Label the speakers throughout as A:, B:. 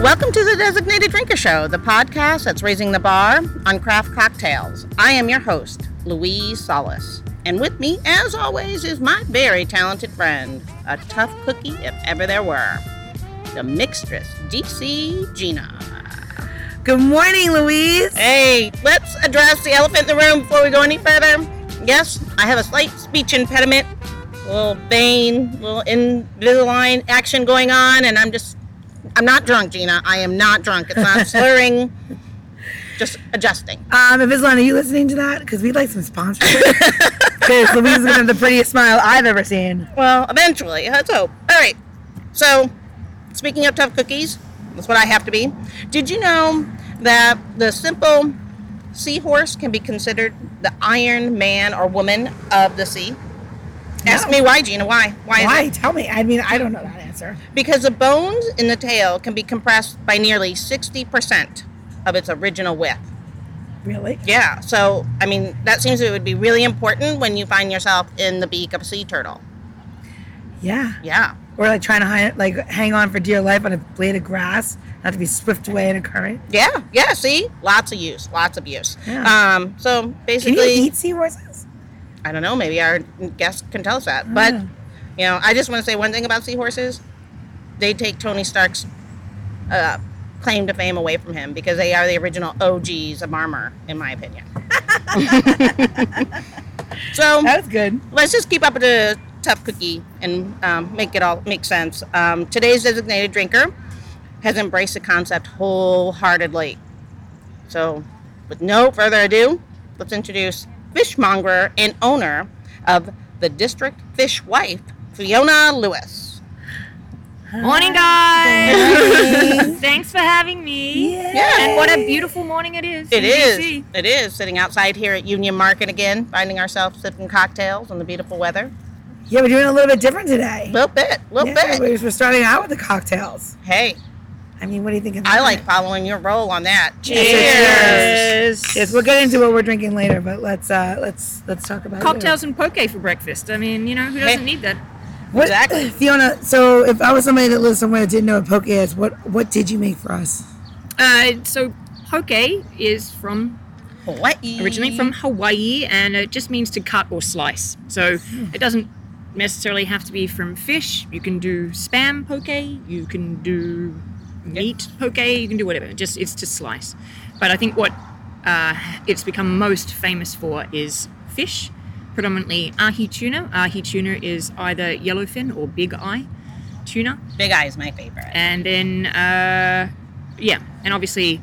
A: Welcome to the Designated Drinker Show, the podcast that's raising the bar on craft cocktails. I am your host, Louise Solis. And with me, as always, is my very talented friend, a tough cookie if ever there were, the mixtress, DC Gina.
B: Good morning, Louise.
A: Hey, let's address the elephant in the room before we go any further. Yes, I have a slight speech impediment, a little vein, a little Invisalign action going on, and I'm just, I'm not drunk, Gina. I am not drunk. It's not slurring, just adjusting.
B: Um, Invisalign, are you listening to that? Because we'd like some sponsorship. Because Louise is gonna have the prettiest smile I've ever seen.
A: Well, eventually, let's hope. All right, so speaking of tough cookies, that's what I have to be. Did you know that the simple seahorse can be considered the iron man or woman of the sea? Ask
B: No.
A: me why, Gina. Why? Why? is
B: Why?
A: it?
B: Tell me. I mean, I don't know that answer.
A: Because the bones in the tail can be compressed by nearly 60% of its original width.
B: Really?
A: Yeah, so, I mean, that seems it would be really important when you find yourself in the beak of a sea turtle.
B: Yeah.
A: Yeah.
B: Or like trying to hide, like hang on for dear life on a blade of grass, not to be swift away in a current.
A: Yeah, yeah, see? Lots of use, lots of use.
B: Yeah.
A: Um, so
B: Can you
A: basically,
B: eat seahorses?
A: I don't know, maybe our guest can tell us that. But, you know, I just want to say one thing about seahorses. They take Tony Stark's uh, claim to fame away from him because they are the original OGs of armor, in my opinion. so,
B: That's good.
A: let's just keep up with the tough cookie and um, make it all make sense. Um, today's designated drinker has embraced the concept wholeheartedly. So, with no further ado, let's introduce fishmonger and owner of the District Fish Wife, Fiona Lewis.
C: Morning, guys. Thanks for having me.
A: Yeah.
C: And what a beautiful morning it is.
A: It
C: in
A: is.
C: DC.
A: It is sitting outside here at Union Market again, finding ourselves sipping cocktails in the beautiful weather.
B: Yeah, we're doing a little bit different today.
A: A little bit, a little
B: Yeah,
A: bit.
B: we're we're starting out with the cocktails.
A: Hey,
B: I mean, what do you think of that?
A: I like following your role on that.
B: Cheers. Yes, we'll get into what we're drinking later, but let's uh let's let's talk about
C: Cocktails and poke for breakfast. I mean, you know, who doesn't
A: Hey.
C: need that?
B: What,
A: Exactly.
B: Fiona. So, if I was somebody that lives somewhere that didn't know what poke is, what what did you make for us?
C: Uh, so, poke is from
A: Hawaii.
C: originally from Hawaii, and it just means to cut or slice. So it doesn't necessarily have to be from fish. You can do spam poke. You can do meat poke. You can do whatever. It Just it's to slice. But I think what uh, it's become most famous for is fish, predominantly ahi tuna. Ahi tuna is either yellowfin or big eye tuna
A: Big Eye is my favorite.
C: and then uh, yeah, and obviously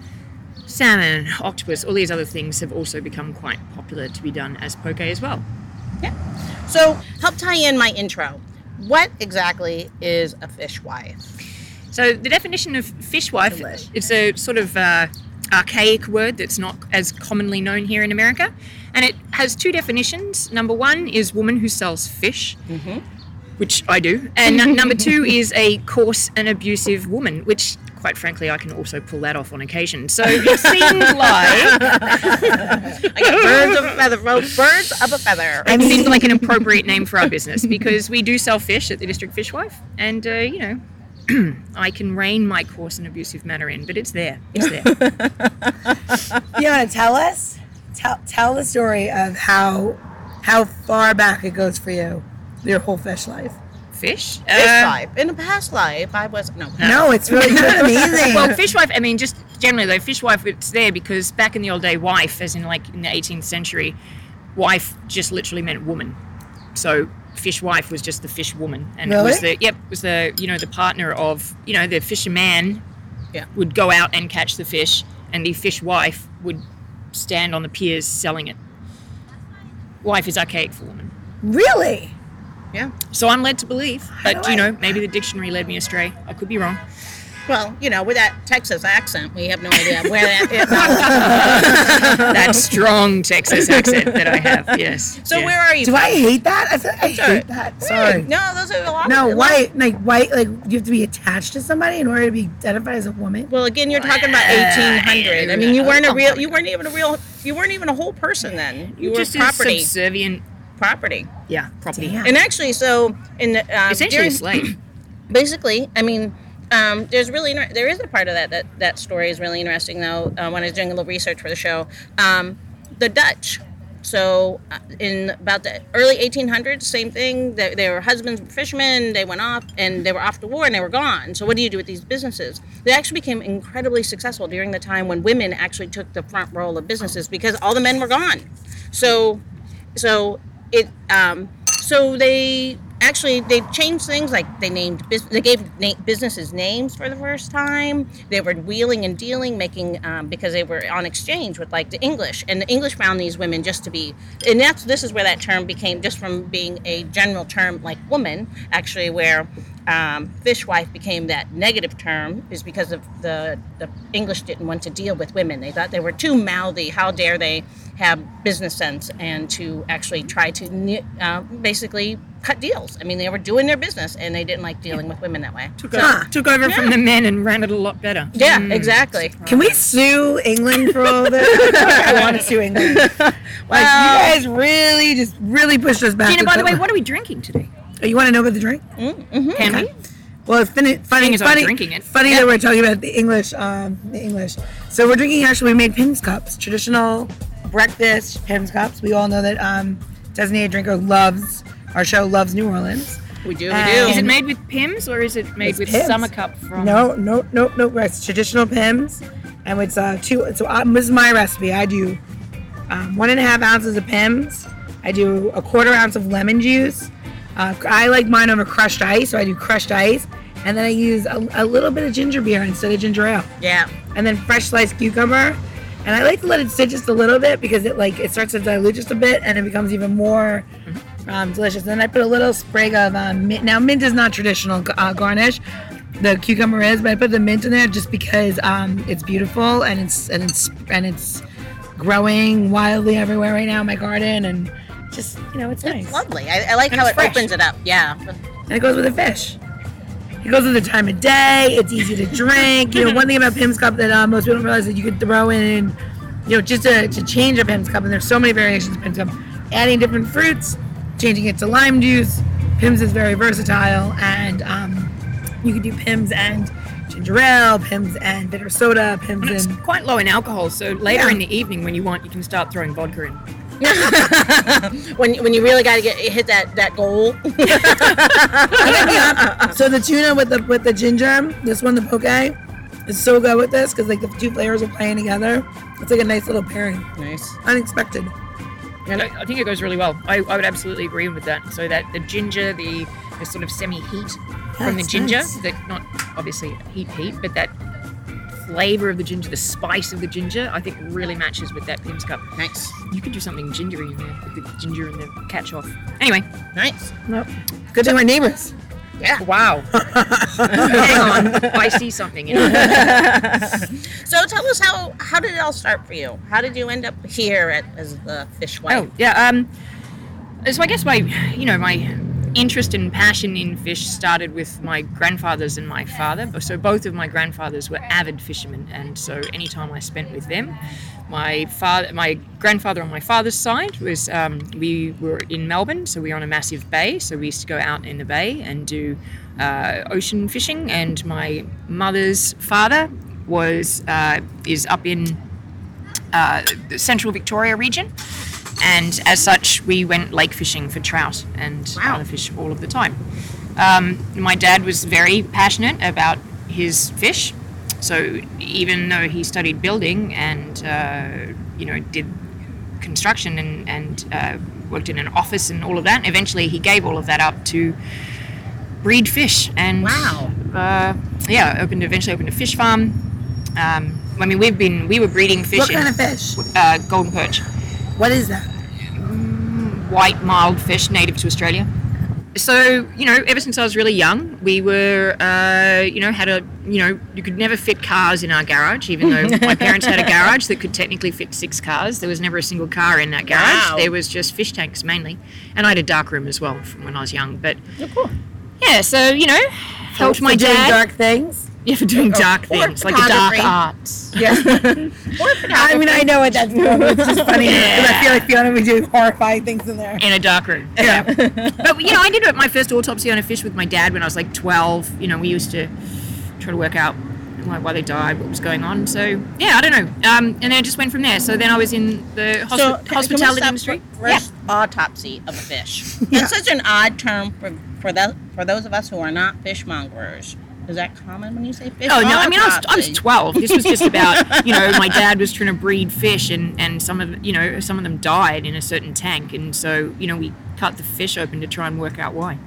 C: salmon, octopus, all these other things have also become quite popular to be done as poke as well. Yeah.
A: So, help tie in my intro. What exactly is a fish wife?
C: So the definition of fishwife,
B: Delish.
C: it's a sort of uh, archaic word that's not as commonly known here in America, and it has two definitions. Number one is woman who sells fish. Which I do, and n- number two is a coarse and abusive woman, which, quite frankly, I can also pull that off on occasion. So it seemed like
A: birds of a feather. Birds of a feather.
C: it seemed like an appropriate name for our business because we do sell fish at the District Fishwife, and uh, you know, I can rein my coarse and abusive manner in, but it's there. It's there.
B: Fiona, tell us, tell tell the story of how how far back it goes for you, your whole fish life.
C: Fish.
A: Fish
C: Uh,
A: life. In a past life, I was no.
B: No, it's really good, amazing.
C: Well, fishwife. I mean, just generally though, fish wife. It's there because back in the old day, wife, as in like in the 18th century, wife just literally meant woman. So fish wife was just the fish woman, and it was the yep was the you know the partner of you know the fisherman.
A: Yeah.
C: Would go out and catch the fish, and the fish wife would stand on the piers selling it. Wife is archaic for woman.
B: really?
A: Yeah.
C: So I'm led to believe, but you know, maybe the dictionary led me astray. I could be wrong.
A: Well, you know, with that Texas accent, we have no idea where that is.
C: that strong Texas accent that I have. Yes.
A: so
C: Yeah.
A: where are you?
B: Do
A: from?
B: I hate that? I feel like I
A: Sorry.
B: hate that. Sorry.
A: No, those are a lot.
B: No,
A: a lot-
B: white, like white, like you have to be attached to somebody in order to be identified as a woman.
A: Well, again, you're talking about 1800. I mean, you weren't a real. You weren't even a real. You weren't even a whole person then. You were
C: just a
A: property.
C: subservient.
A: property.
C: Yeah, property.
B: Damn.
A: And actually, so in the uh,
C: Essentially
A: during-
C: slave.
A: basically, I mean, um, there's really inter- there is a part of that that that story is really interesting though. Uh, when I was doing a little research for the show, um, the Dutch. So uh, in about the early 1800s, same thing. They, they were husbands were fishermen. They went off and they were off to war and they were gone. So what do you do with these businesses? They actually became incredibly successful during the time when women actually took the front role of businesses because all the men were gone. So so it um, so they actually they changed things like they named they gave businesses names for the first time. They were wheeling and dealing making um, because they were on exchange with like the english. And the english found these women just to be and that's this is where that term became just from being a general term like woman actually where um, fishwife became that negative term is because of the the english didn't want to deal with women they thought they were too mouthy how dare they have business sense and to actually try to uh, basically cut deals. I mean, they were doing their business and they didn't like dealing with women that way.
C: Took,
A: So-
C: over, took over from the men and ran it a lot better.
A: yeah,
C: Mm.
A: exactly.
B: Can we sue England for all this? I want to sue England. Like
A: Well-
B: you guys really just really pushed us back.
C: Gina, by the way, what are we drinking today?
B: Oh, you want to know about the drink?
C: Can we?
B: Well, it's funny, funny, funny,
C: drinking it.
B: funny that we're talking about the English, um, the English. So we're drinking. Actually, we made Pimm's cups, traditional breakfast Pimm's cups. We all know that um, designated drinker loves our show, loves New Orleans.
A: We do, we do.
C: Is it made with Pimm's or is it made with
B: Pimm's.
C: Summer Cup from?
B: No, no, no, no. It's traditional Pimm's, and it's uh two. So um, this is my recipe. I do um, one and a half ounces of Pimm's. I do a quarter ounce of lemon juice. Uh, I like mine over crushed ice, so I do crushed ice, and then I use a, a little bit of ginger beer instead of ginger ale,
A: yeah.
B: and then fresh sliced cucumber. And I like to let it sit just a little bit because it like it starts to dilute just a bit, and it becomes even more um, delicious. And then I put a little sprig of um, mint. Now mint is not traditional uh, garnish. The cucumber is, but I put the mint in there just because um, it's beautiful and it's and it's and it's growing wildly everywhere right now in my garden, and just you know it's nice.
A: Lovely. I, I like
C: And
A: how it
C: fresh.
A: opens it up. Yeah.
B: and it goes with the fish. It goes with the time of day. It's easy to drink. You know, one thing about Pimm's Cup that uh, most people don't realize is that you could throw in, you know, just to, to change a Pimm's Cup, and there's so many variations of Pimm's Cup. Adding different fruits, changing it to lime juice. Pimm's is very versatile, and um, you could do Pimm's and ginger ale, Pimm's and bitter soda, Pimm's
C: It's
B: and
C: quite low in alcohol, so later
B: Yeah.
C: in the evening when you want, you can start throwing vodka in.
A: when when you really got to get hit that that goal.
B: so the tuna with the with the ginger, this one the poke, is so good with this because like the two flavors are playing together. It's like a nice little pairing.
A: nice.
B: Unexpected.
C: And I, I think it goes really well. I, I would absolutely agree with that. So that the ginger, the, the sort of semi-heat from the ginger,
B: nice.
C: that not obviously heat heat, but that flavor of the ginger, the spice of the ginger, I think really matches with that Pimm's cup.
A: Nice.
C: You could do something gingery in there with the ginger and the catch off. Anyway,
A: Nice.
B: Nope. Good thing we're neighbors.
A: Yeah.
C: wow. Hang on, I see something in.
A: So tell us how how did it all start for you? How did you end up here at, as the fish wife?
C: Oh, yeah. Um, so I guess my, you know, my interest and passion in fish started with my grandfathers and my father. So both of my grandfathers were avid fishermen, and so any time I spent with them, my father, my grandfather on my father's side was, um, we were in Melbourne, so we were on a massive bay. So we used to go out in the bay and do uh, ocean fishing. And my mother's father was uh, is up in uh, the central Victoria region. And as such, we went lake fishing for trout and
A: Wow.
C: other fish all of the time. Um, my dad was very passionate about his fish. So even though he studied building and, uh, you know, did construction and, and uh, worked in an office and all of that, eventually he gave all of that up to breed fish. And
A: Wow.
C: uh, yeah, opened eventually opened a fish farm. Um, I mean, we've been we were breeding fish
B: What
C: in
B: kind of fish?
C: uh, golden perch,
B: What is that?
C: white mild fish native to Australia. So you know, ever since I was really young, we were uh, you know had a you know you could never fit cars in our garage, even though my parents had a garage that could technically fit six cars. There was never a single car in that garage.
A: Wow.
C: There was just fish tanks mainly, and I had a dark room as well from when I was young. But
A: Oh, cool.
C: yeah, so you know, helped my dad.
B: dark things.
C: Yeah, for doing dark
A: or
C: things like the dark
A: photography.
C: arts.
B: Yeah. I mean, I know what that's from. It's just funny because I feel like Fiona would do horrifying things in there.
C: in a dark room.
B: Yeah.
C: But you know, I did my first autopsy on a fish with my dad when I was like 12. You know, we used to try to work out like why they died, what was going on. So yeah, I don't know. Um, and then I just went from there. So then I was in the hospi-
A: So, can we
C: hospitality
A: stop
C: industry.
A: for- First, autopsy of a fish.
B: Yeah.
A: Such an odd term for for the, for those of us who are not fishmongers. Is that common when you say fish?
C: Oh no! I mean, I was, I was twelve. This was just about you know my dad was trying to breed fish, and and some of you know some of them died in a certain tank, and so you know we cut the fish open to try and work out why.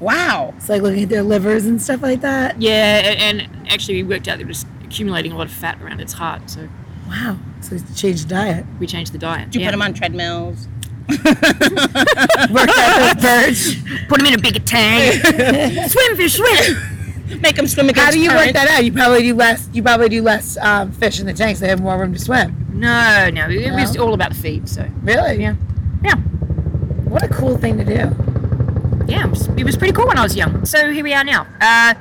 A: Wow.
B: It's like looking at their livers and stuff like that.
C: Yeah, a- and actually we worked out that it was accumulating a lot of fat around its heart, so
B: Wow. So it's changed the diet.
C: we changed the diet.
A: Do you
C: yeah.
A: put them on treadmills?
B: Worked out those birds.
C: Put them in a bigger tank. swim, fish, swim.
A: Make them swim against
B: How do you
A: current?
B: work that out? You probably do less. You probably do less um, fish in the tanks. They have more room to swim.
C: No, no, it was
B: No?
C: all about the feed. So
B: Really?
C: yeah, yeah,
B: What a cool thing to do.
C: yeah. It was, it was pretty cool when I was young. So here we are now, uh,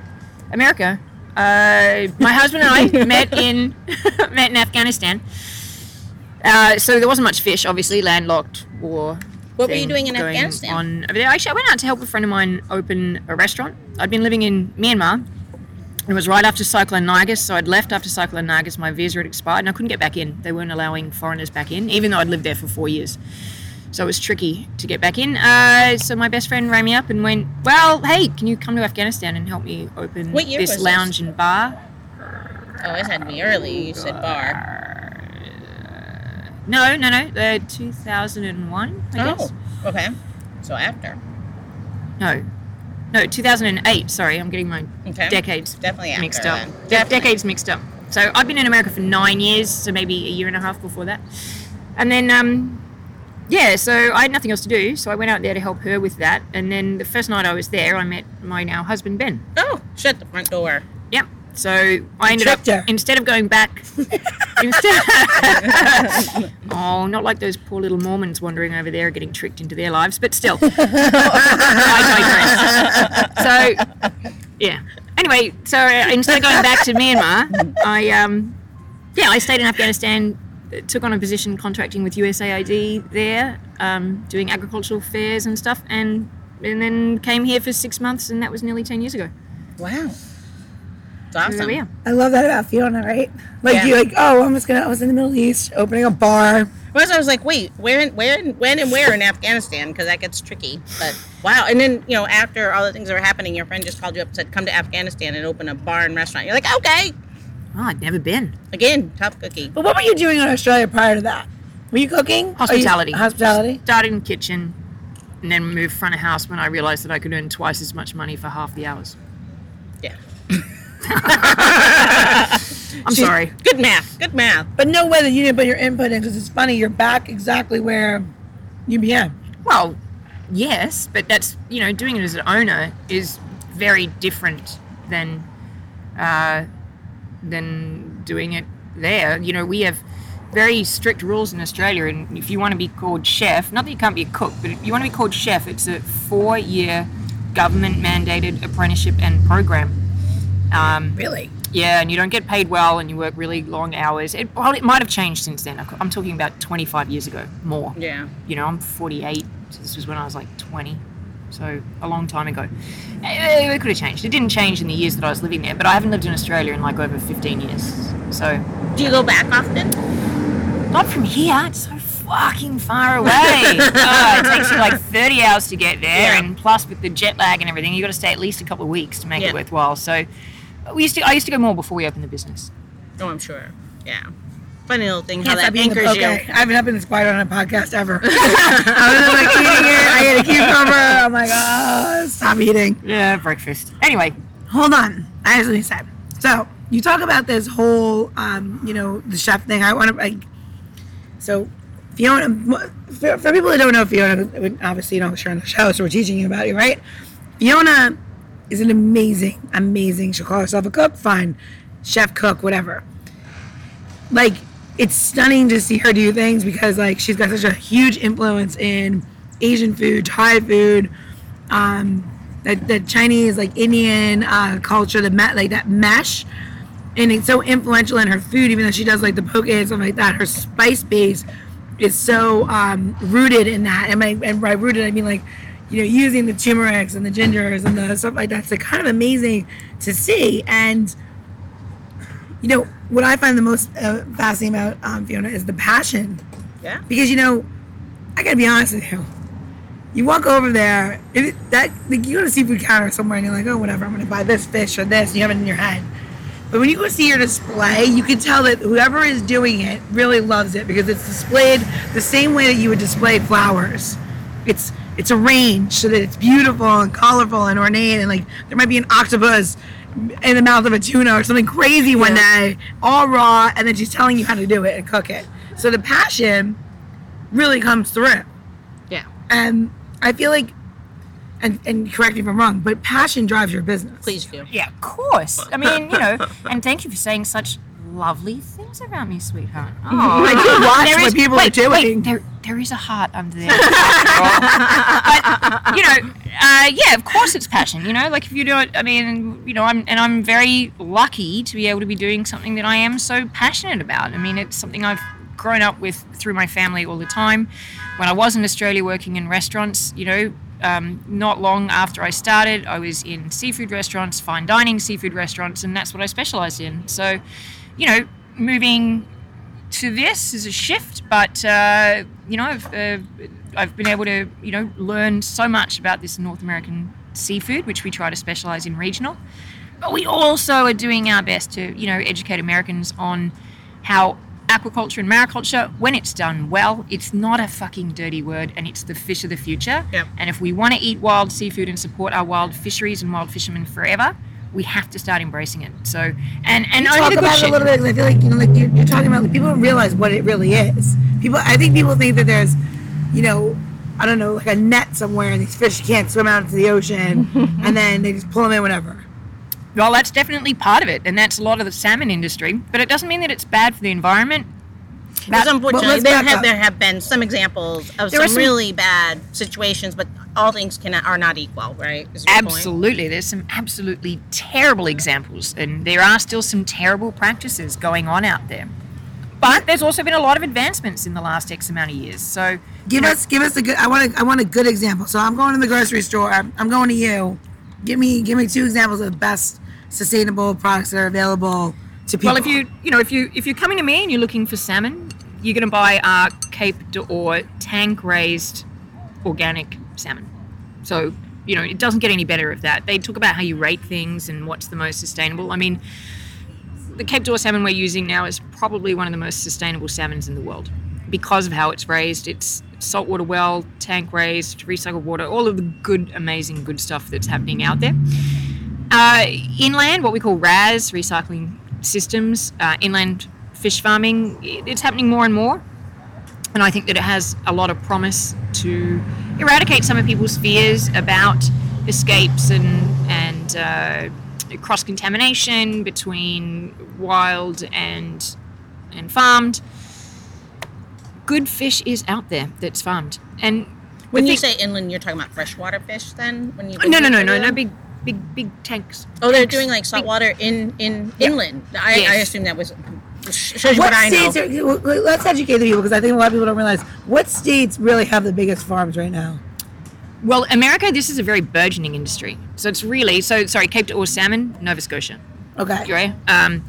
C: America. Uh, my husband and I met in met in Afghanistan. Uh, so there wasn't much fish, obviously, landlocked war.
A: What were you doing in Afghanistan?
C: On over there. Actually, I went out to help a friend of mine open a restaurant. I'd been living in Myanmar. It was right after Cyclone Nargis, so I'd left after Cyclone Nargis. My visa had expired, and I couldn't get back in. They weren't allowing foreigners back in, even though I'd lived there for four years. So it was tricky to get back in. Uh, so my best friend rang me up and went, "Well, hey, can you come to Afghanistan and help me open this
A: was this?
C: lounge and bar?"
A: Oh, it had be early. You said bar.
C: No, no, no. Uh, 2001, I guess.
A: Oh, okay. So after.
C: No, no, 2008. Sorry, I'm getting my
A: Okay.
C: decades
A: Definitely after.
C: mixed up. De- decades mixed up. So I've been in America for nine years, so maybe a year and a half before that. And then, um, yeah, so I had nothing else to do, so I went out there to help her with that. And then the first night I was there, I met my now husband Ben.
A: Oh, shut the front door.
C: So I ended up
B: her.
C: instead of going back. instead, oh, not like those poor little Mormons wandering over there getting tricked into their lives, but still. I digress. So, yeah. Anyway, so uh, instead of going back to Myanmar, I um, yeah, I stayed in Afghanistan. Took on a position contracting with USAID there, um, doing agricultural fairs and stuff, and and then came here for six months, and that was nearly ten years ago.
A: Wow. It's awesome.
C: there.
B: I love that about Fiona, right? Like
A: Yeah.
B: you, like oh, I'm just gonna. I was in the Middle East opening a bar.
A: First, I was like, wait, where, and- where, and- when, and where in Afghanistan? Because that gets tricky. But wow. And then, you know, after all the things that were happening, your friend just called you up and said, come to Afghanistan and open a bar and restaurant. You're like, okay.
C: Oh, I'd never been.
A: Again, tough cookie.
B: But what were you doing in Australia prior to that? Were you cooking? Are you-
C: Hospitality.
B: hospitality.
C: Started in the kitchen, and then moved front of house when I realised that I could earn twice as much money for half the hours.
A: Yeah.
C: I'm sorry.
A: Good math. Good math.
B: But no way that you didn't put your input in because it's funny. You're back exactly where you began.
C: Well, yes, but that's you know doing it as an owner is very different than uh, than doing it there. You know, we have very strict rules in Australia, and if you want to be called chef, not that you can't be a cook, but if you want to be called chef, it's a four-year government-mandated apprenticeship and program. Um,
B: Really?
C: Yeah, and you don't get paid well, and you work really long hours. It, well, it might have changed since then. I'm talking about 25 years ago, more.
A: Yeah.
C: You know, I'm 48. So this was when I was like 20, so a long time ago. Eh, It could have changed. It didn't change in the years that I was living there, but I haven't lived in Australia in like over 15 years. So
A: Do you go back often?
C: not from here. It's so fucking far away. oh, it takes you like 30 hours to get there,
A: Yeah.
C: and plus with the jet lag and everything, you've got to stay at least a couple of weeks to make
A: Yeah.
C: it worthwhile. So we used to. I used to go more before we opened the business.
A: Oh, I'm sure. Yeah. Funny little thing how
B: Can't
A: that
B: stop eating the
A: anchors
B: poke.
A: you.
B: I haven't not been this quiet on a podcast ever. I was like eating it. I ate a cucumber. I'm like, oh, stop eating.
C: Yeah, breakfast. Anyway,
B: Hold on. I have something to say. So you talk about this whole, um, you know, the chef thing. I want to like. So Fiona, for, for people that don't know Fiona, obviously you know she's on the show, so we're teaching you about you, right? Fiona is an amazing, amazing. She'll call herself a cook, fine, chef, cook, whatever. Like it's stunning to see her do things because like she's got such a huge influence in Asian food, Thai food, um, the Chinese like Indian uh, culture, the ma- like that mesh, and it's so influential in her food. Even though she does like the poke and stuff like that, her spice base is so um, rooted in that. And by, and by rooted, I mean like you know using the turmerics and the gingers and the stuff like that. It's like kind of amazing to see. And you know, what I find the most uh, fascinating about um, Fiona is the passion.
A: Yeah.
B: Because you know, I gotta be honest with you. You walk over there, it, that like you go to seafood counter somewhere, and you're like, oh, whatever, I'm gonna buy this fish or this. You have it in your head. But when you go see your display, you can tell that whoever is doing it really loves it because it's displayed the same way that you would display flowers. It's it's arranged so that it's beautiful and colorful and ornate, and like there might be an octopus in the mouth of a tuna or something crazy one
A: Yeah.
B: day, all raw, and then she's telling you how to do it and cook it. So the passion really comes through.
A: Yeah.
B: And I feel like, and, and correct me if I'm wrong, but passion drives your business.
A: Please do.
C: Yeah, of course. I mean, you know, and thank you for saying such lovely things around me, sweetheart. Oh,
B: I do watch
C: There
B: what
C: is-
B: people
C: wait,
B: are doing.
C: Wait, there, there is a heart under there. but you know, uh, yeah, of course it's passion. You know, like if you do it, I mean, you know, I'm and I'm very lucky to be able to be doing something that I am so passionate about. I mean, it's something I've grown up with through my family all the time. When I was in Australia working in restaurants, you know. Um, not long after I started, I was in seafood restaurants, fine dining seafood restaurants, and that's what I specialized in. So, you know, moving to this is a shift, but uh, you know, I've, uh, I've been able to you know learn so much about this North American seafood, which we try to specialize in regional. But we also are doing our best to you know educate Americans on how aquaculture and mariculture, when it's done well, it's not a fucking dirty word, and it's the fish of the future.
A: Yep.
C: And if we want to eat wild seafood and support our wild fisheries and wild fishermen forever. We have to start embracing it. So, and and
B: talk about it a little bit because I feel like you know, like you're, you're talking about like, people don't realize what it really is. People, I think people think that there's, you know, I don't know, like a net somewhere and these fish can't swim out into the ocean, and then they just pull them in whenever.
C: Well, that's definitely part of it, and that's a lot of the salmon industry. But it doesn't mean that it's bad for the environment.
A: Because unfortunately, there have
B: up.
A: there have been some examples of some,
C: some-
A: really bad situations, but all things can are not equal, right? Is your point?
C: Absolutely, there's some absolutely terrible examples, and there are still some terrible practices going on out there. But there's also been a lot of advancements in the last X amount of years. So
B: Give us, give us a good. I want, a, I want a good example. So I'm going to the grocery store. I'm, I'm going to you. Give me, give me two examples of the best sustainable products that are available to people.
C: Well, if you you know if you if you're coming to me and you're looking for salmon, you're going to buy our Cape d'Or tank raised organic salmon. So you know it doesn't get any better of that. They talk about how you rate things and what's the most sustainable. I mean, the Cape d'Or salmon we're using now is probably one of the most sustainable salmons in the world because of how it's raised. It's saltwater well, tank raised, recycled water, all of the good, amazing, good stuff that's happening out there. Uh, inland, what we call RAS, recycling systems, uh, inland fish farming, it's happening more and more. And I think that it has a lot of promise to eradicate some of people's fears about escapes and, and uh, cross contamination between wild and, and farmed. Good fish is out there that's farmed. And
A: When you say inland, you're talking about freshwater fish. Then when you
C: no, no, no, no, no, big, big, big tanks.
A: Oh, they're doing like saltwater in in inland. I, I assume that was shows you
B: what
A: what I know.
B: states are, let's educate the people because I think a lot of people don't realize what states really have the biggest farms right now.
C: Well, America, this is a very burgeoning industry. So it's really so sorry. Cape d'Or salmon, Nova Scotia.
B: Okay.
C: Right? Um,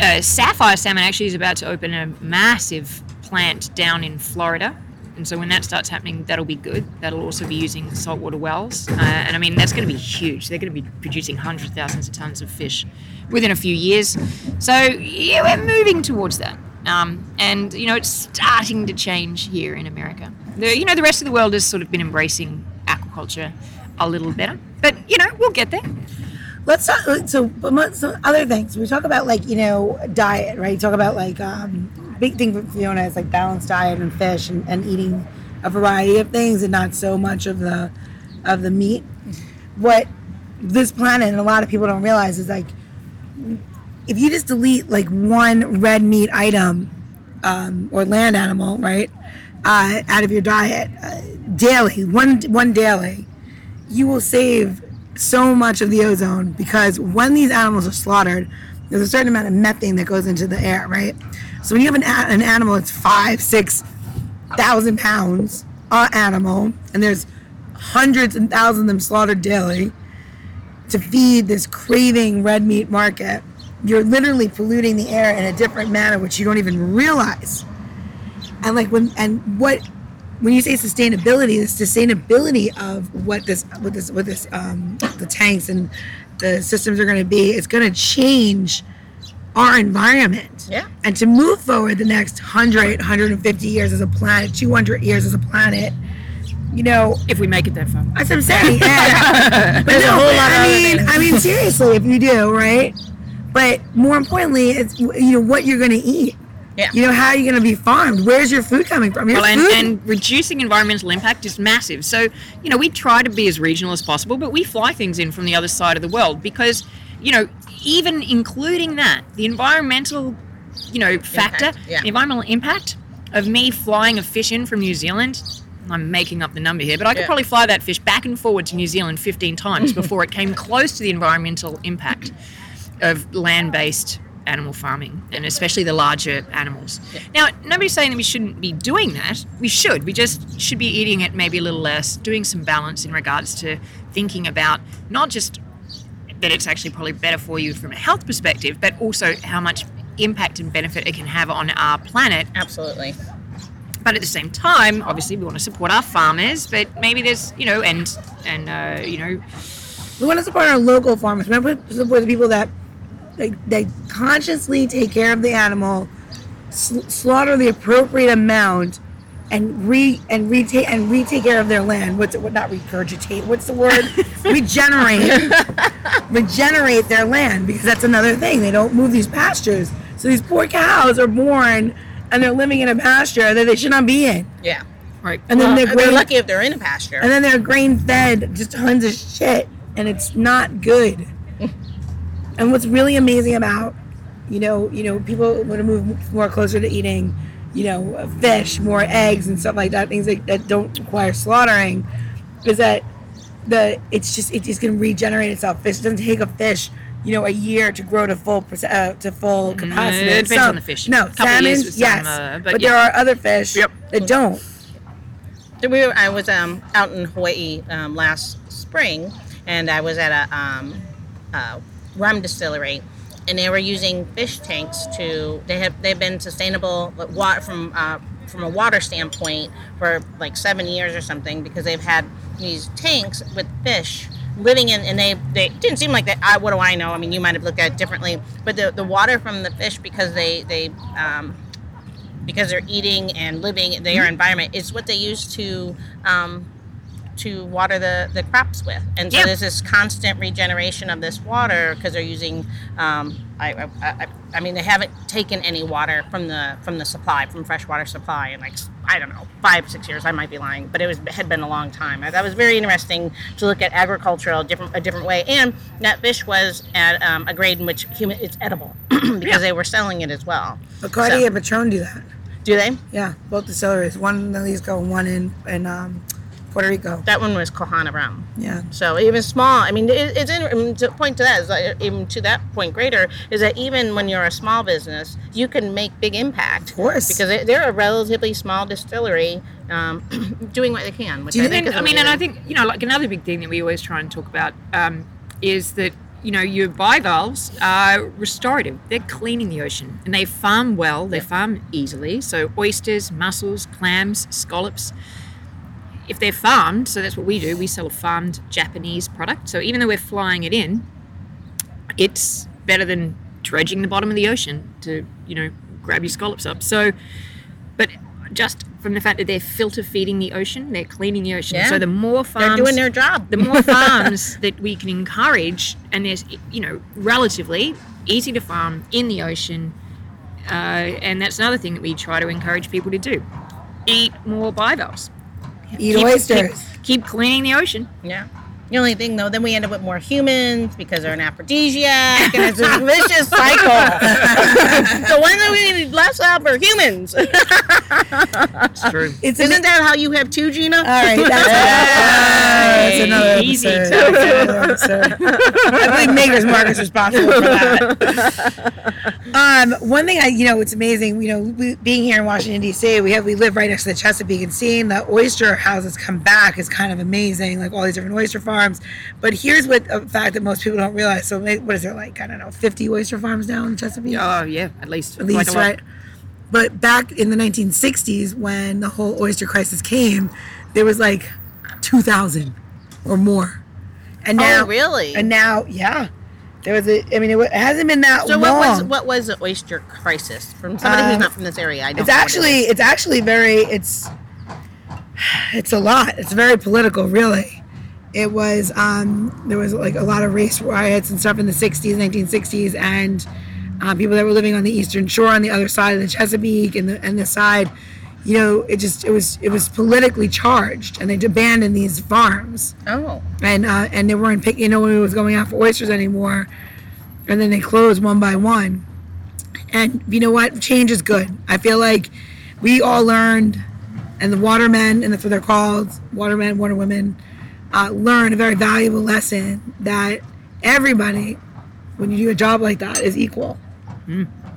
C: uh, sapphire salmon actually is about to open a massive plant down in Florida. And so when that starts happening, that'll be good. That'll also be using saltwater wells. Uh, and I mean, that's going to be huge. They're going to be producing hundreds of thousands of tons of fish within a few years. So, yeah, we're moving towards that. Um, and, you know, it's starting to change here in America. The, you know, the rest of the world has sort of been embracing aquaculture a little better. But, you know, we'll get there.
B: Let's talk. So, some other things. We talk about like you know diet, right? Talk about like um, big thing for Fiona is like balanced diet and fish and, and eating a variety of things and not so much of the of the meat. What this planet and a lot of people don't realize is like if you just delete like one red meat item um, or land animal, right, uh, out of your diet uh, daily, one one daily, you will save so much of the ozone because when these animals are slaughtered, there's a certain amount of methane that goes into the air, right? So when you have an, an animal that's five, six thousand pounds, a animal, and there's hundreds and thousands of them slaughtered daily to feed this craving red meat market, you're literally polluting the air in a different manner, which you don't even realize. And like when and what when you say sustainability, the sustainability of what this what this what this um, the tanks and the systems are going to be, it's going to change our environment.
A: Yeah.
B: And to move forward the next 100, 150 years as a planet, 200 years as a planet, you know,
C: If we make it that far.
B: that's what I'm saying. Yeah. but no,
A: whole lot
B: I mean. I mean, seriously, if you do, right? But more importantly, it's you know what you're going to eat.
A: Yeah.
B: You know how you're going to be farmed. Where's your food coming from? Your
C: Well, and,
B: food.
C: and reducing environmental impact is massive. So, you know, we try to be as regional as possible, but we fly things in from the other side of the world because, you know, even including that, the environmental, you know, factor,
A: Impact, yeah.
C: the environmental impact of me flying a fish in from New Zealand. I'm making up the number here, but I could
A: Yeah.
C: probably fly that fish back and forward to New Zealand 15 times before it came close to the environmental impact of land-based animal farming and especially the larger animals. Now, nobody's saying that we shouldn't be doing that. We should. We just should be eating it maybe a little less, doing some balance in regards to thinking about not just that it's actually probably better for you from a health perspective, but also how much impact and benefit it can have on our planet
A: Absolutely.
C: but at the same time, obviously, we want to support our farmers. But maybe there's, you know, and and uh, you know,
B: we want to support our local farmers. We want to support the people that they, they consciously take care of the animal, sl- slaughter the appropriate amount, and re and retake and retake care of their land. What's it? What not regurgitate? What's the word? regenerate. regenerate their land because that's another thing. They don't move these pastures, so these poor cows are born and they're living in a pasture that they should not be in.
A: Yeah.
C: right?
B: And then they're
A: they're lucky if they're in a pasture.
B: and then they're grain fed, just tons of shit, and it's not good. and what's really amazing about, you know, you know, people want to move more closer to eating, you know, fish, more eggs and stuff like that, things like, that don't require slaughtering, is that the it's just it's just gonna regenerate itself. Fish doesn't take a fish. You know, a year to grow to full uh, to full capacity.
C: Mm, it depends
B: Some-
C: on the fish.
B: No,
C: Couple
B: salmon,
C: with some,
B: yes,
C: uh,
B: but,
C: but
B: there are other fish
C: Yep.
B: that don't.
A: So we were, I was um, out in Hawaii um, last spring, and I was at a um, uh, rum distillery, and they were using fish tanks to. They have they've been sustainable water from uh, from a water standpoint for like seven years or something because they've had these tanks with fish living in and they they didn't seem like that I what do I know I mean you might have looked at it differently but the, the water from the fish because they they um, because they're eating and living their environment is what they use to um, to water the, the crops with and so
C: Yeah.
A: there's this constant regeneration of this water because they're using um, I, I, I, I mean they haven't taken any water from the from the supply from freshwater supply in like I don't know five six years I might be lying but it was had been a long time that was very interesting to look at agricultural different a different way and that fish was at um, a grade in which human it's edible because
C: Yeah.
A: they were selling it as well
B: Bacardi
A: So-
B: and Patron do that.
A: do they
B: Yeah, both the distilleries. One in Jalisco and one in in um, Puerto Rico.
A: That one was Kō Hana rum.
B: Yeah.
A: So even small, I mean, it, it's in, I mean, to point to that is like, even to that point greater is that even when you're a small business, you can make big impact.
B: Of course.
A: Because they- they're a relatively small distillery, um, doing what they can. Which
B: Do you
A: I think
C: And,
A: is
C: I mean, and I think you know, like another big thing that we always try and talk about um, is that you know your bivalves are restorative. They're cleaning the ocean, and they farm well. They farm easily. So oysters, mussels, clams, scallops. If they're farmed, so that's what we do. We sell a farmed Japanese product. So even though we're flying it in, it's better than dredging the bottom of the ocean to you know grab your scallops up. So, but just from the fact that they're filter feeding the ocean, they're cleaning the ocean.
A: Yeah.
C: So the more farms they're
A: doing their job.
C: the more farms that we can encourage, and there's you know relatively easy to farm in the ocean, uh, and that's another thing that we try to encourage people to do: eat more bivalves,
B: Eat
C: Keep-
B: oysters.
C: keep, keep cleaning the ocean.
A: yeah. The only thing though, then we end up with more humans because they're an aphrodisiac, and it's a vicious cycle. the one that we left us up or humans?
C: It's true.
B: It's
A: Isn't
B: an-
A: that how you have two, Gina?
B: All right, that's, that's another
C: Easy
B: episode.
C: time.
B: Episode. I believe Maker's Mark is responsible for that. Um, one thing I, you know, it's amazing. You know, we, being here in Washington D.C., we have we live right next to the Chesapeake, and seeing the oyster houses come back is kind of amazing. Like all these different oyster farms. But here's what a fact that most people don't realize. So, what is there like? I don't know, 50 oyster farms now in Chesapeake.
C: Oh yeah, at least.
B: at least,
C: Quite a lot.
B: right? But back in the 1960s, when the whole oyster crisis came, there was like 2,000 or more. And now,
A: oh, really?
B: And now, yeah, there was a. I mean, it, hasn't been that
A: so
B: long.
A: what was what was the oyster crisis from somebody
B: Um,
A: who's not from this area? I don't
B: it's
A: know what it
B: actually, it's actually very. It's, it's a lot. It's very political, really. It was. Um, there was like a lot of race riots and stuff in the 60s, 1960s, and um, people that were living on the eastern shore on the other side of the Chesapeake and the and the side, you know, it just it was it was politically charged, and they abandoned these farms,
A: oh,
B: and uh, and they weren't picking, you know, when it was going out for oysters anymore, and then they closed one by one, and you know what, change is good. I feel like we all learned, and the watermen, and that's what they're called, watermen, waterwomen, uh, learned a very valuable lesson that everybody, when you do a job like that, is equal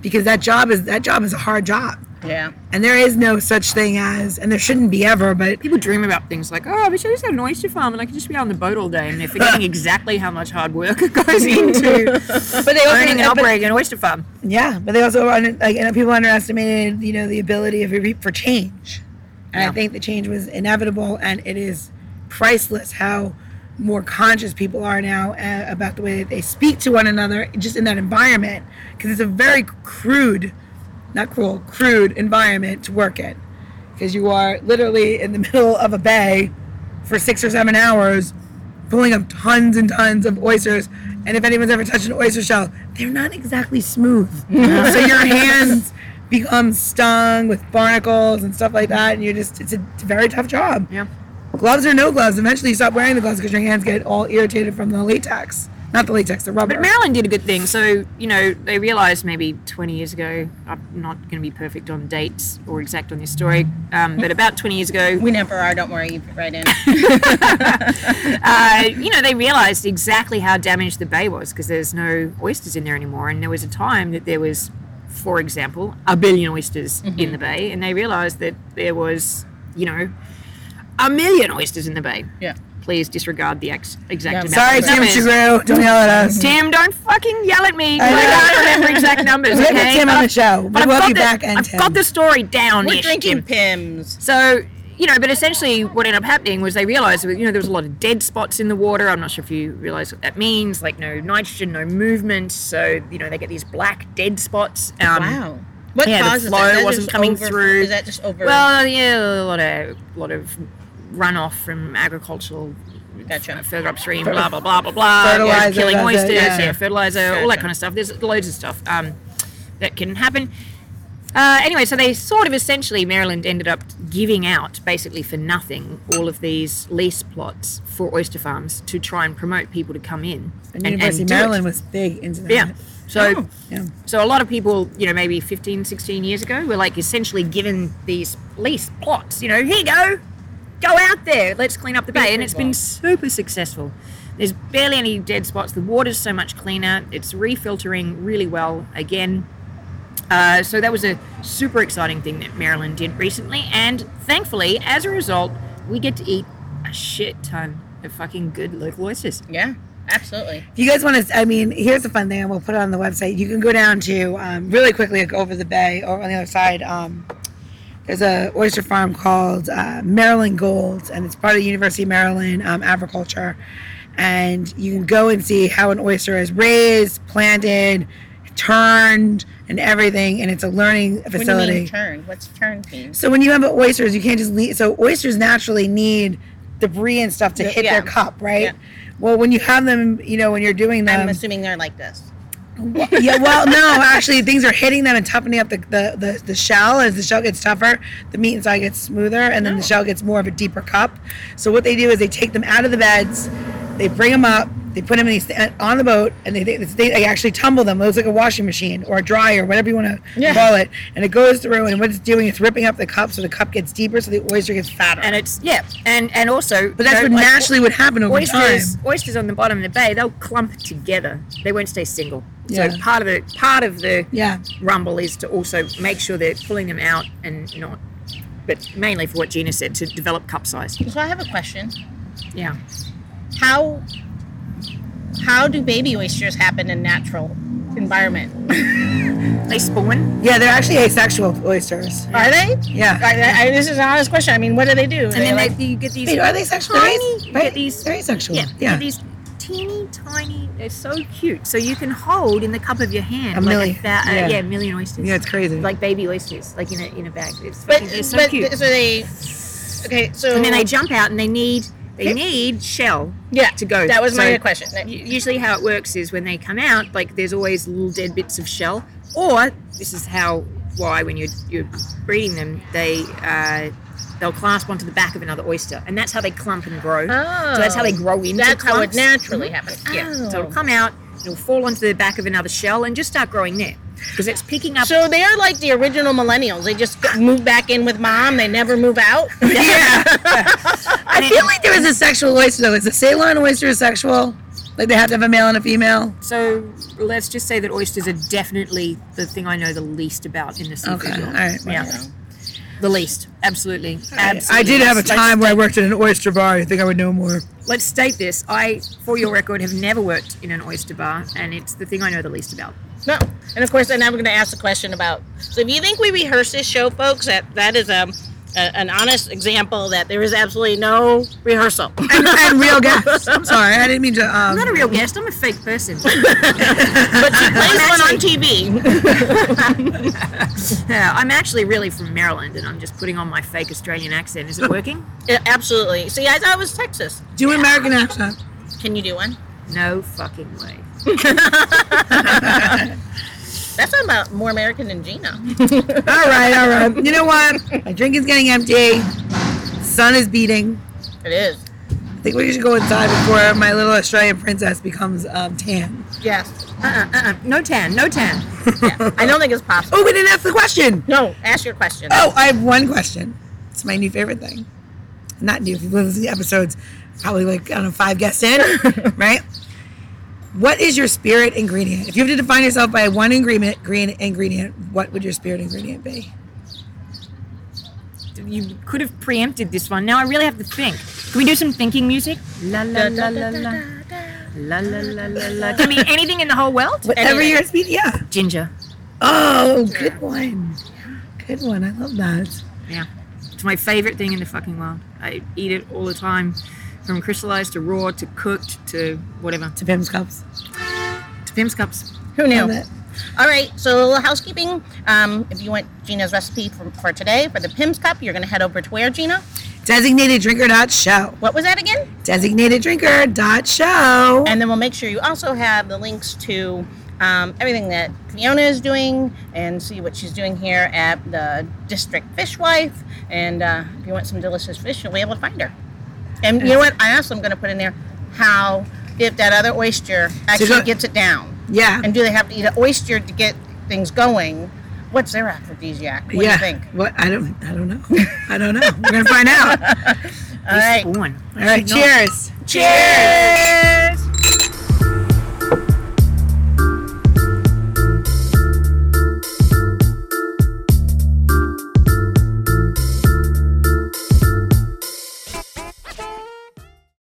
B: because that job is that job is a hard job
A: yeah.
B: and there is no such thing as and there shouldn't be ever but
C: People dream about things like, oh, I wish I just had an oyster farm and I could just be out on the boat all day, and they're forgetting exactly how much hard work goes into
B: but they also
C: owning and operating an oyster farm.
B: yeah but they also like and people underestimated you know the ability of a for change and
C: Yeah.
B: i think the change was inevitable and it is priceless how more conscious people are now uh, about the way that they speak to one another just in that environment because it's a very crude not cruel crude environment to work in. Because you are literally in the middle of a bay for six or seven hours pulling up tons and tons of oysters and if anyone's ever touched an oyster shell they're not exactly smooth. So your hands become stung with barnacles and stuff like that and you're just it's a, it's a very tough job.
C: Yeah.
B: Gloves or no gloves eventually you stop wearing the gloves because your hands get all irritated from the latex not the latex the rubber
C: But Maryland did a good thing. So, you know, they realized maybe 20 years ago, I'm not going to be perfect on dates or exact on this story, um, but about 20 years ago,
A: We never are. Don't worry. You fit right in.
C: uh, you know, they realized exactly how damaged the bay was because there's no oysters in there anymore. And there was a time that there was, for example, a billion oysters in the bay, and they realized that there was, you know, a million oysters in the bay.
A: yeah.
C: Please disregard the ex- exact
A: Yeah,
C: amount.
B: sorry tim
C: numbers.
B: Chigrew don't yell at us
C: Tim, don't fucking yell at me. I,
B: know.
C: can't remember exact numbers.
B: we have
C: okay?
B: Tim
C: But
B: on the
C: I've-
B: show
C: but
B: but
C: I've
B: we'll
C: got
B: be
C: the-
B: back and
C: I've
B: Tim.
C: got the story down.
A: We're drinking
C: Tim.
A: Pimm's.
C: So, you know, but essentially what ended up happening was they realized, you know, there was a lot of dead spots in the water. I'm not sure if you realize what that means, like no nitrogen, no movement. So, you know, they get these black dead spots. Um,
A: wow. What
C: yeah, the
A: causes
C: flow
A: that? Is that
C: wasn't coming
A: over-
C: through.
A: Is that just over?
C: Well, yeah, a lot of, lot of runoff from agricultural
A: Gotcha.
C: further upstream, blah blah blah blah blah.
B: Fertilizer,
C: killing
B: it,
C: oysters,
B: yeah.
C: yeah. fertilizer, all that kind of stuff. There's loads of stuff um, that can happen. Uh, anyway, so they sort of essentially Maryland ended up giving out basically for nothing all of these lease plots for oyster farms to try and promote people to come in.
B: and University of
C: do it.
B: Maryland was big into that
C: Yeah. So
A: Oh.
B: yeah.
C: so a lot of people, you know, maybe 15, 16 years ago were like essentially given these lease plots, you know, here you go, go out there, let's clean up the bay. And it's been super successful. There's barely any dead spots. The water's so much cleaner. It's refiltering really well again. Uh, so that was a super exciting thing that Maryland did recently. And thankfully, as a result, we get to eat a shit ton of fucking good local oysters.
A: Yeah. Absolutely.
B: If you guys want to, I mean, here's the fun thing, and we'll put it on the website. You can go down to um, really quickly like, over the bay or on the other side. Um, there's a oyster farm called uh, Maryland Gold, and it's part of the University of Maryland um, Agriculture. And you can go and see how an oyster is raised, planted, turned, and everything. And it's a learning facility.
A: What do you mean turn? What's turn mean?
B: So when you have oysters, you can't just leave. So oysters naturally need debris and stuff to
A: Yeah.
B: hit their cup, right?
A: Yeah.
B: Well, when you have them, you know, when you're doing them,
A: I'm assuming they're like this.
B: Yeah, well, no, actually, things are hitting them and toughening up the, the, the, the shell. As the shell gets tougher, the meat inside gets smoother, and then the oh. shell gets more of a deeper cup. So what they do is they take them out of the beds, they bring them up, They put them in these on the boat, and they they, they actually tumble them. It looks like a washing machine or a dryer, whatever you want to
A: Yeah.
B: call it. And it goes through, and what it's doing, it's ripping up the cup, so the cup gets deeper, so the oyster gets fatter.
C: And it's yeah, and and also,
B: but that's
C: you
B: what
C: like,
B: naturally would happen over
C: oysters
B: time.
C: oysters on the bottom of the bay they'll clump together they won't stay single
B: Yeah.
C: so part of the part of the
B: Yeah.
C: rumble is to also make sure they're pulling them out and not but mainly for what gina said to develop cup size
A: So I have a question.
C: yeah
A: How how do baby oysters happen in natural environment?
C: they spawn
B: Yeah, they're actually asexual oysters.
A: Are they?
B: Yeah.
A: I, I, this is an honest question. I mean, what do they do?
C: and then
A: like,
C: they, you get these
B: Wait, are they sexual?
C: tiny you
B: Right?
C: get these
B: They're asexual.
C: yeah,
B: Yeah.
C: You get these teeny tiny they're so cute so you can hold in the cup of your hand
B: A
C: like
B: million.
C: a fa- uh,
B: Yeah.
C: yeah. a million oysters
B: Yeah, it's crazy.
C: like baby oysters like in a in a bag it's,
A: but,
C: fucking, it's so
A: but
C: cute
A: so they okay. So
C: and then they jump out and they need they
A: Okay.
C: need shell
A: yeah
C: to go.
A: That was my
C: So-
A: question.
C: Usually, how it works is when they come out, like there's always little dead bits of shell, or this is how why when you're you're breeding them, they uh, they'll clasp onto the back of another oyster, and that's how they clump and grow.
A: Oh,
C: so that's how they grow into
A: That's how it
C: clumps.
A: naturally
C: Mhm.
A: happens.
C: Yeah.
A: Oh.
C: So it'll come out, it'll fall onto the back of another shell, and just start growing there because it's picking up.
A: So they're like the original millennials. They just move back in with mom. They never move out.
B: yeah. I feel like there is a sexual oyster though. Is the Ceylon oyster sexual? Like they have to have a male and a female?
C: So let's just say that oysters are definitely the thing I know the least about in the seafood
B: Okay,
C: world.
B: all right.
C: Yeah. The least. Absolutely. Absolutely.
B: I did have a
C: Let's-
B: time where I worked in an oyster bar. I think I would know more.
C: let's state this. I, for your record, have never worked in an oyster bar, and it's the thing I know the least about.
A: No. And of course, then I'm going to ask the question about. So, if you think we rehearse this show, folks, that that is um, a, an honest example that there is absolutely no rehearsal.
B: And, and real guests. I'm sorry, I didn't mean to. Um,
C: I'm not a real guest. I'm a fake person.
A: but she plays one on TV.
C: Yeah, I'm actually really from Maryland, and I'm just putting on my fake Australian accent. Is it working?
A: Yeah, absolutely. See, I thought it was Texas.
B: do an American accent.
A: Can you do one?
C: No fucking way.
A: That's not about more American than Gina.
B: All right, all right. You know what? My drink is getting empty. Sun is beating.
A: It is.
B: I think we should go inside before my little Australian princess becomes um, tan.
A: Yes.
C: Uh-uh, uh-uh. No tan. No tan.
A: Yeah. I don't think it's possible.
B: Oh, we didn't ask the question.
A: No, ask your question.
B: Oh, I have one question. It's my new favorite thing. Not new. If you listen to the episodes, probably like I don't know five guests in, right? What is your spirit ingredient? If you have to define yourself by one ingredient, green ingredient, what would your spirit ingredient be?
C: You could have preempted this one. Now I really have to think. Can we do some thinking music? La la la la la. La la la la la. Can be anything in the whole world?
B: Whatever
A: Anything.
B: your spirit, yeah.
C: Ginger.
B: Oh, good one. Good one. I love that.
C: Yeah. It's my favorite thing in the fucking world. I eat it all the time. From crystallized to raw to cooked to whatever.
B: To Pimm's Cups.
C: To Pimm's Cups.
A: Who knew? All right, so a little housekeeping. Um, if you want Gina's recipe for, for today for the Pimm's Cup, you're going to head over to where, Gina?
B: Designateddrinker.show.
A: What was that again?
B: Designateddrinker.show.
A: And then we'll make sure you also have the links to um, everything that Fiona is doing and see what she's doing here at the District Fishwife. And uh, if you want some delicious fish, you'll be able to find her. And you know what? I also am going to put in there how if that other oyster actually
B: go-
A: gets it down.
B: Yeah.
A: And do they have to eat an oyster to get things going? What's their aphrodisiac? What
B: yeah.
A: do you think?
B: What? I don't. I don't know. I don't know. We're gonna find out.
A: All right.
B: All right. Cheers.
A: Cheers!